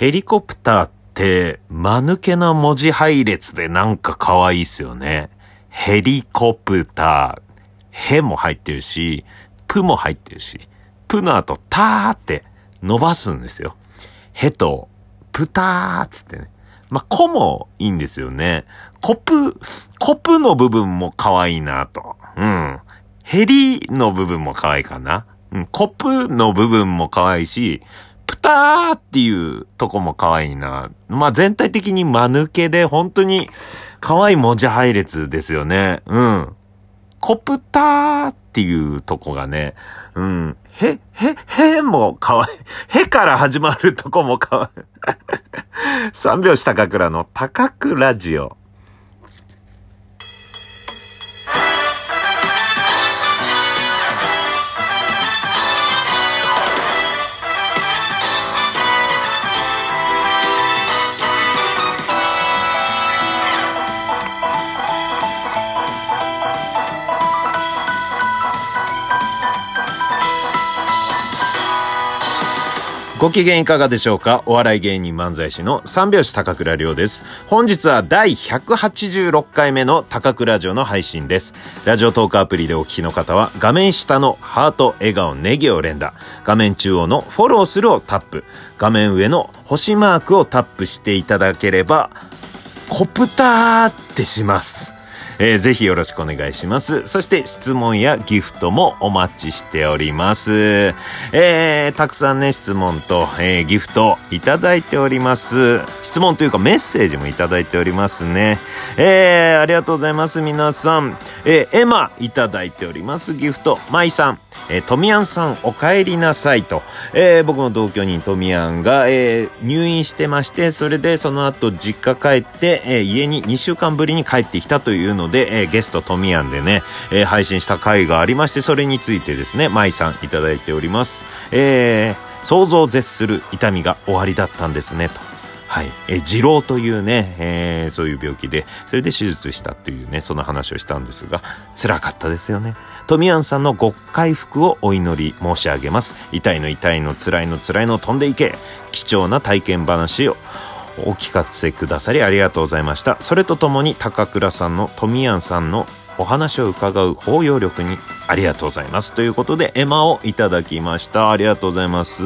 ヘリコプターって、間抜けな文字配列でなんか可愛いっすよね。ヘリコプター。ヘも入ってるし、プも入ってるし、プの後、ターって伸ばすんですよ。ヘと、プターつってね。まあ、コもいいんですよね。コプ、コプの部分も可愛いなと。うん。ヘリの部分も可愛いかな。うん。コプの部分も可愛いし、プターっていうとこも可愛いな。まあ、全体的に間抜けで本当に可愛い文字配列ですよね。うん。コプターっていうとこがね、うん。へ、へ、へも可愛い。へから始まるとこも可愛い。三拍子高倉の高倉ジオ。ご機嫌いかがでしょうか？お笑い芸人漫才師の三拍子高倉涼です。本日は第186回目の高倉城の配信です。ラジオトークアプリでお聞きの方は画面下のハート、笑顔、ネギを連打。画面中央のフォローするをタップ。画面上の星マークをタップしていただければ、コプターってします。えー、ぜひよろしくお願いします。そして質問やギフトもお待ちしております。えー、たくさんね、質問と、えー、ギフトいただいております。質問というかメッセージもいただいておりますね。えー、ありがとうございます、皆さん。えー、エマいただいております、ギフト。マイさん、えー、トミアンさんお帰りなさいと。えー、僕の同居人トミアンが、えー、入院してまして、それでその後実家帰って、えー、家に2週間ぶりに帰ってきたというので、でえー、ゲストトミアンでね、えー、配信した回がありまして、それについてですね、マイさんいただいております。えー、想像を絶する痛みが終わりだったんですね、と。はい。え、二郎というね、えー、そういう病気で、それで手術したっていうね、その話をしたんですが、辛かったですよね。トミアンさんのご回復をお祈り申し上げます。痛いの痛いの辛いの辛いの飛んでいけ。貴重な体験話をお聞かせくださりありがとうございました。それとともに高倉さんのトミアンさんのお話を伺う包容力にありがとうございます。ということで、エマをいただきました。ありがとうございます。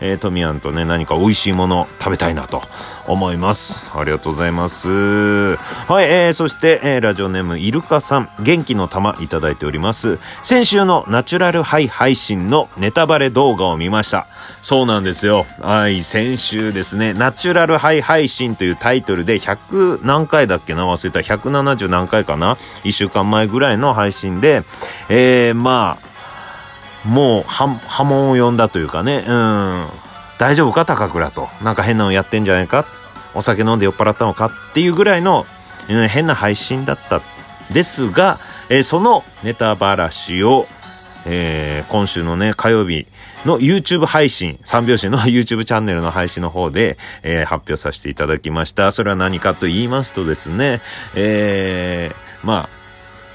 えー、トミアンとね、何か美味しいものを食べたいなと思います。ありがとうございます。はい、えー、そして、えー、ラジオネームイルカさん、元気の玉いただいております。先週のナチュラルハイ配信のネタバレ動画を見ました。そうなんですよ。はい、先週ですね、ナチュラルハイ配信というタイトルで100何回だっけな？忘れた。170何回かな ?1 週間前ぐらいの配信で、えー、まあ、もう、波紋を呼んだというかね、うん、大丈夫か高倉と？なんか変なのやってんじゃないか？お酒飲んで酔っ払ったのかっていうぐらいの、うん、変な配信だったですが、えー、そのネタばらしを、えー、今週のね、火曜日の YouTube 配信、三拍子の YouTube チャンネルの配信の方で、えー、発表させていただきました。それは何かと言いますとですね、えー、まあ、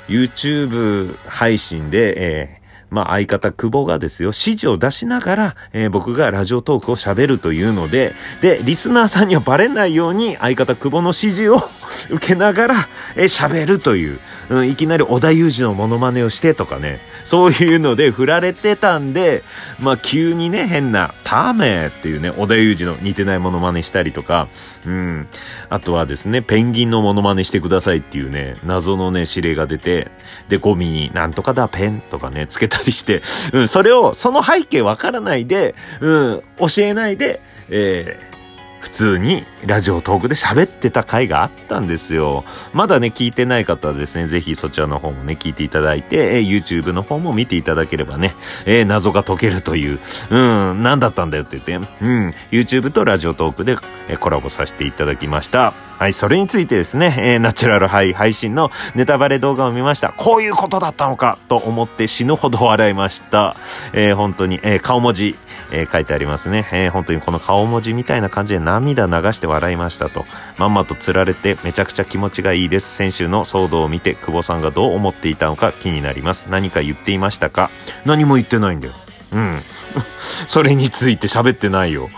YouTube 配信で、え、まあ相方久保がですよ、指示を出しながら、えー、僕がラジオトークを喋るというので、で、リスナーさんにはバレないように相方久保の指示を 受けながら、えー、喋るという、うん、いきなり小田裕二のモノマネをしてとかね、そういうので振られてたんで、まあ急にね、変な、タメっていうね、小田裕二の似てないモノマネしたりとか、うん。あとはですね、ペンギンのモノマネしてくださいっていうね、謎のね、指令が出て、で、ゴミになんとかだ、ペンとかね、つけたりして、うん、それを、その背景わからないで、うん、教えないで、えー、普通にラジオトークで喋ってた回があったんですよ。まだね、聞いてない方はですね、ぜひそちらの方もね、聞いていただいて、え、YouTube の方も見ていただければね、え、謎が解けるという、うん、何だったんだよって言って、うん、YouTube とラジオトークで、え、コラボさせていただきました。はい、それについてですね、え、ナチュラルハイ配信のネタバレ動画を見ました。こういうことだったのかと思って死ぬほど笑いました。えー、本当に、えー、顔文字、えー、書いてありますね。え、本当にこの顔文字みたいな感じで涙流して笑いましたと。まんまと釣られてめちゃくちゃ気持ちがいいです。先週の騒動を見て久保さんがどう思っていたのか気になります。何か言っていましたか？何も言ってないんだよ。うん。それについて喋ってないよ。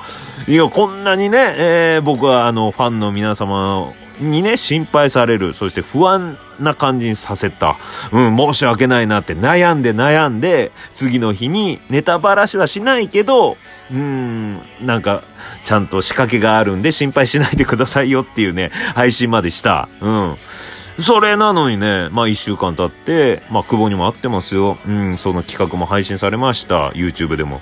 いや、こんなにね、えー、僕はあの、ファンの皆様にね、心配される、そして不安な感じにさせた。うん、申し訳ないなって悩んで悩んで、次の日にネタばらしはしないけど、うん、なんか、ちゃんと仕掛けがあるんで心配しないでくださいよっていうね、配信までした。うん。それなのにね、まあ一週間経って、まあ久保にも会ってますよ。うん、その企画も配信されました。YouTube でも。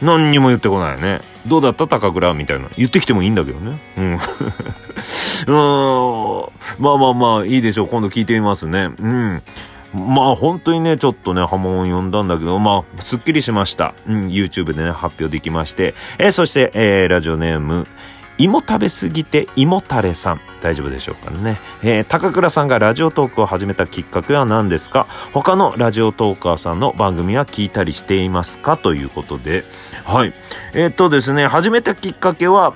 何にも言ってこないよね。どうだった？高倉みたいな。言ってきてもいいんだけどね。うん。うん。まあまあまあ、いいでしょう。今度聞いてみますね。うん。まあ本当にね、ちょっとね、波紋を呼んだんだけど、まあ、すっきりしました。うん、YouTube でね、発表できまして。え、そして、えー、ラジオネーム、芋食べすぎて芋たれさん。大丈夫でしょうかね。えー、高倉さんがラジオトークを始めたきっかけは何ですか？他のラジオトーカーさんの番組は聞いたりしていますか？ということで。はい。えー、っとですね、始めたきっかけは、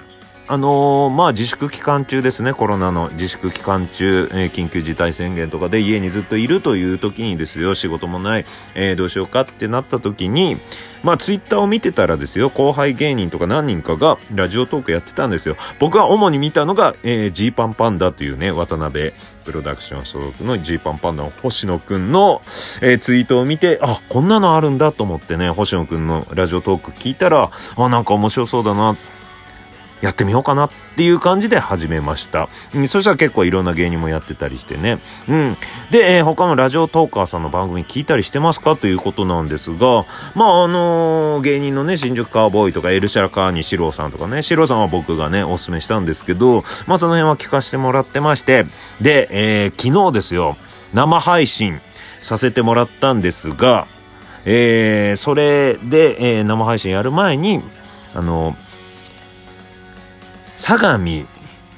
あのー、まあ自粛期間中ですね、コロナの自粛期間中、えー、緊急事態宣言とかで家にずっといるという時にですよ、仕事もない、えー、どうしようかってなった時に、まあツイッターを見てたらですよ、後輩芸人とか何人かがラジオトークやってたんですよ。僕は主に見たのが、えー、G パンパンダというね、渡辺プロダクション所属の G パンパンダの星野くんの、えー、ツイートを見て、あ、こんなのあるんだと思ってね、星野くんのラジオトーク聞いたら、あ、なんか面白そうだな、やってみようかなっていう感じで始めました。うん、そしたら結構いろんな芸人もやってたりしてね。うん。で、えー、他のラジオトーカーさんの番組聞いたりしてますかということなんですが、まあ、あのー、芸人のね、新宿カーボーイとかエルシャラカーニシローさんとかね、シローさんは僕がね、おすすめしたんですけど、まあ、その辺は聞かせてもらってまして、で、えー、昨日ですよ、生配信させてもらったんですが、えー、それで、えー、生配信やる前に、あのー相模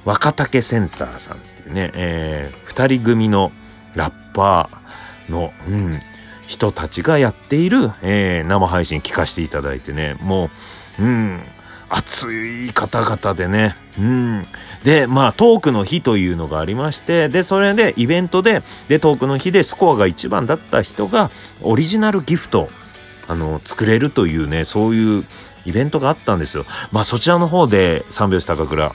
若竹センターさんっていうね、えー、二人組のラッパーの、うん、人たちがやっている、えー、生配信聞かせていただいてね、もう、うん、熱い方々でね、うん。で、まあ、トークの日というのがありまして、で、それで、イベントで、で、トークの日でスコアが一番だった人が、オリジナルギフト、あの、作れるというね、そういうイベントがあったんですよ。まあそちらの方で三拍子高倉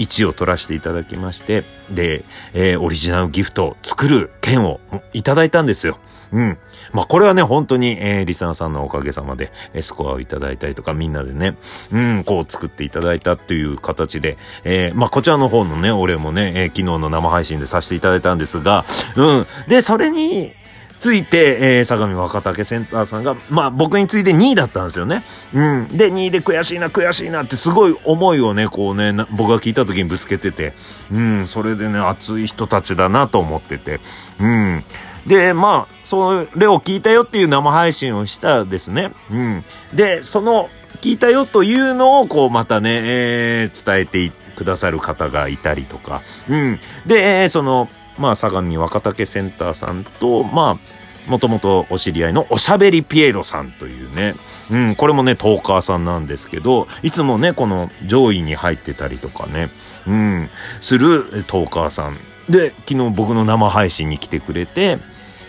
1位を取らせていただきまして、で、えー、オリジナルギフトを作る券をいただいたんですよ。うん。まあ、これはね、本当に、えー、リサナさんのおかげさまで、えスコアをいただいたりとか、みんなでね、うん、こう作っていただいたっていう形で、えー、まあ、こちらの方のね、俺もね、えー、昨日の生配信でさせていただいたんですが、うん。で、それに、ついて、えー、相模若竹センターさんが、まあ僕について2位だったんですよね。うん。で、2位で悔しいな、悔しいなってすごい思いをね、こうね、僕が聞いた時にぶつけてて、うん、それでね、熱い人たちだなと思ってて、うん。で、まあ、それを聞いたよっていう生配信をしたですね。うん。で、その、聞いたよというのを、こう、またね、えー、伝えてくださる方がいたりとか、うん。で、その、まあ、相模若竹センターさんと、まあ、もともとお知り合いのおしゃべりピエロさんというね、うん、これもね、トーカーさんなんですけど、いつもね、この上位に入ってたりとかね、うん、するトーカーさん。で、昨日僕の生配信に来てくれて、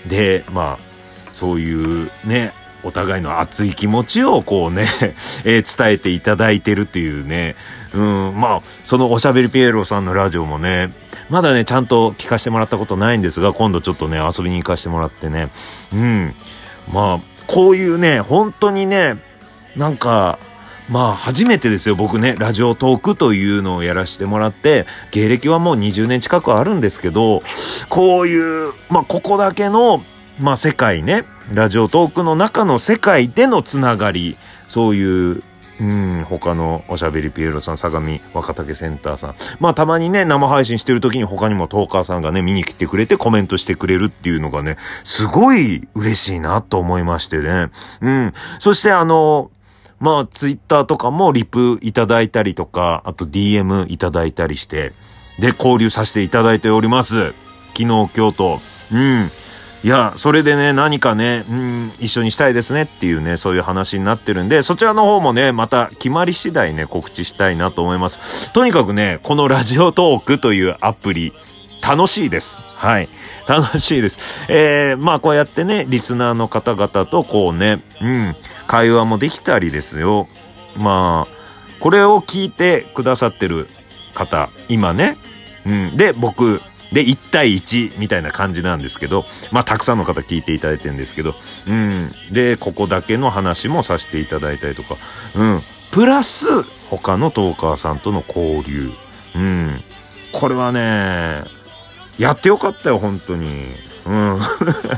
で、まあ、そういうね、お互いの熱い気持ちをこうね えー、伝えていただいてるっていうね、うん、まあ、そのおしゃべりピエロさんのラジオもね、まだね、ちゃんと聞かせてもらったことないんですが、今度ちょっとね、遊びに行かせてもらってね。うん。まあ、こういうね、本当にね、なんか、まあ、初めてですよ、僕ね、ラジオトークというのをやらせてもらって、芸歴はもう20年近くあるんですけど、こういう、まあ、ここだけの、まあ、世界ね、ラジオトークの中の世界でのつながり、そういううん、他のおしゃべりピエロさん、相模若竹センターさん。まあたまにね、生配信してる時に他にもトーカーさんがね、見に来てくれてコメントしてくれるっていうのがね、すごい嬉しいなと思いましてね。うん。そしてあの、まあツイッターとかもリプいただいたりとか、あと DM いただいたりして、で、交流させていただいております。昨日、今日と。うん。いや、それでね、何かね、うん、一緒にしたいですねっていうね、そういう話になってるんで、そちらの方もね、また決まり次第ね、告知したいなと思います。とにかくね、このラジオトークというアプリ、楽しいです。はい。楽しいです。えー、まあこうやってね、リスナーの方々とこうね、うん、会話もできたりですよ。まあ、これを聞いてくださってる方、今ね、うん、で、僕、で、1対1みたいな感じなんですけど、まあ、たくさんの方聞いていただいてるんですけど、うん。で、ここだけの話もさせていただいたりとか、うん。プラス、他のトーカーさんとの交流。うん。これはね、やってよかったよ、本当に。うん。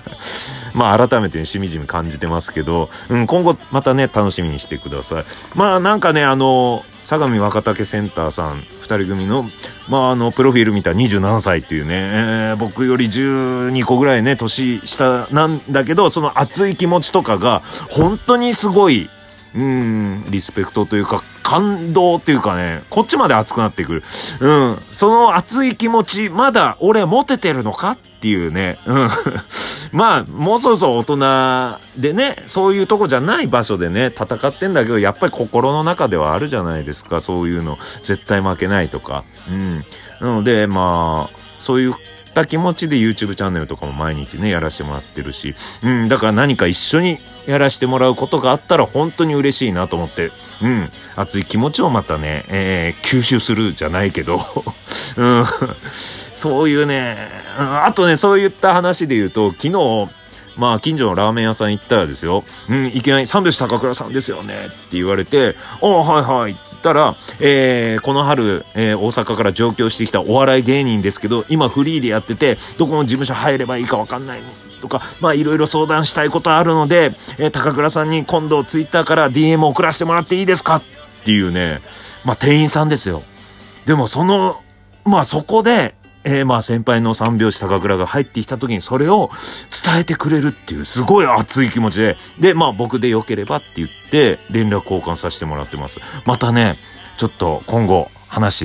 まあ改めてしみじみ感じてますけど、うん、今後またね、楽しみにしてください。まあなんかね、あの、相模若竹センターさん、二人組の、まああの、プロフィール見たら27歳っていうね、えー、僕より12個ぐらいね、年下なんだけど、その熱い気持ちとかが、本当にすごい、うん、リスペクトというか、感動っていうかね、こっちまで熱くなってくる。うん、その熱い気持ち、まだ俺持ててるのかっていうね、うん。まあ、もうそろそろ大人でね、そういうとこじゃない場所でね、戦ってんだけど、やっぱり心の中ではあるじゃないですか、そういうの。絶対負けないとか。うん。なので、まあ、そういうった気持ちで YouTube チャンネルとかも毎日ね、やらせてもらってるし、うん、だから何か一緒にやらせてもらうことがあったら本当に嬉しいなと思って、うん、熱い気持ちをまたね、えー、吸収するじゃないけど、うん、そういうね、あとね、そういった話で言うと、昨日、まあ、近所のラーメン屋さん行ったらですよ、うん、いきなり三拍子高倉さんですよねって言われて、ああ、はいはいったら、えー、この春、えー、大阪から上京してきたお笑い芸人ですけど、今フリーでやってて、どこの事務所入ればいいかわかんないとか、まあいろいろ相談したいことあるので、えー、高倉さんに今度ツイッターから DM 送らせてもらっていいですか？っていうね、まあ店員さんですよ。でもその、まあそこで、えー、まあ先輩の三拍子高倉が入ってきた時にそれを伝えてくれるっていうすごい熱い気持ちで、で、まあ僕で良ければって言って連絡交換させてもらってます。またね、ちょっと今後話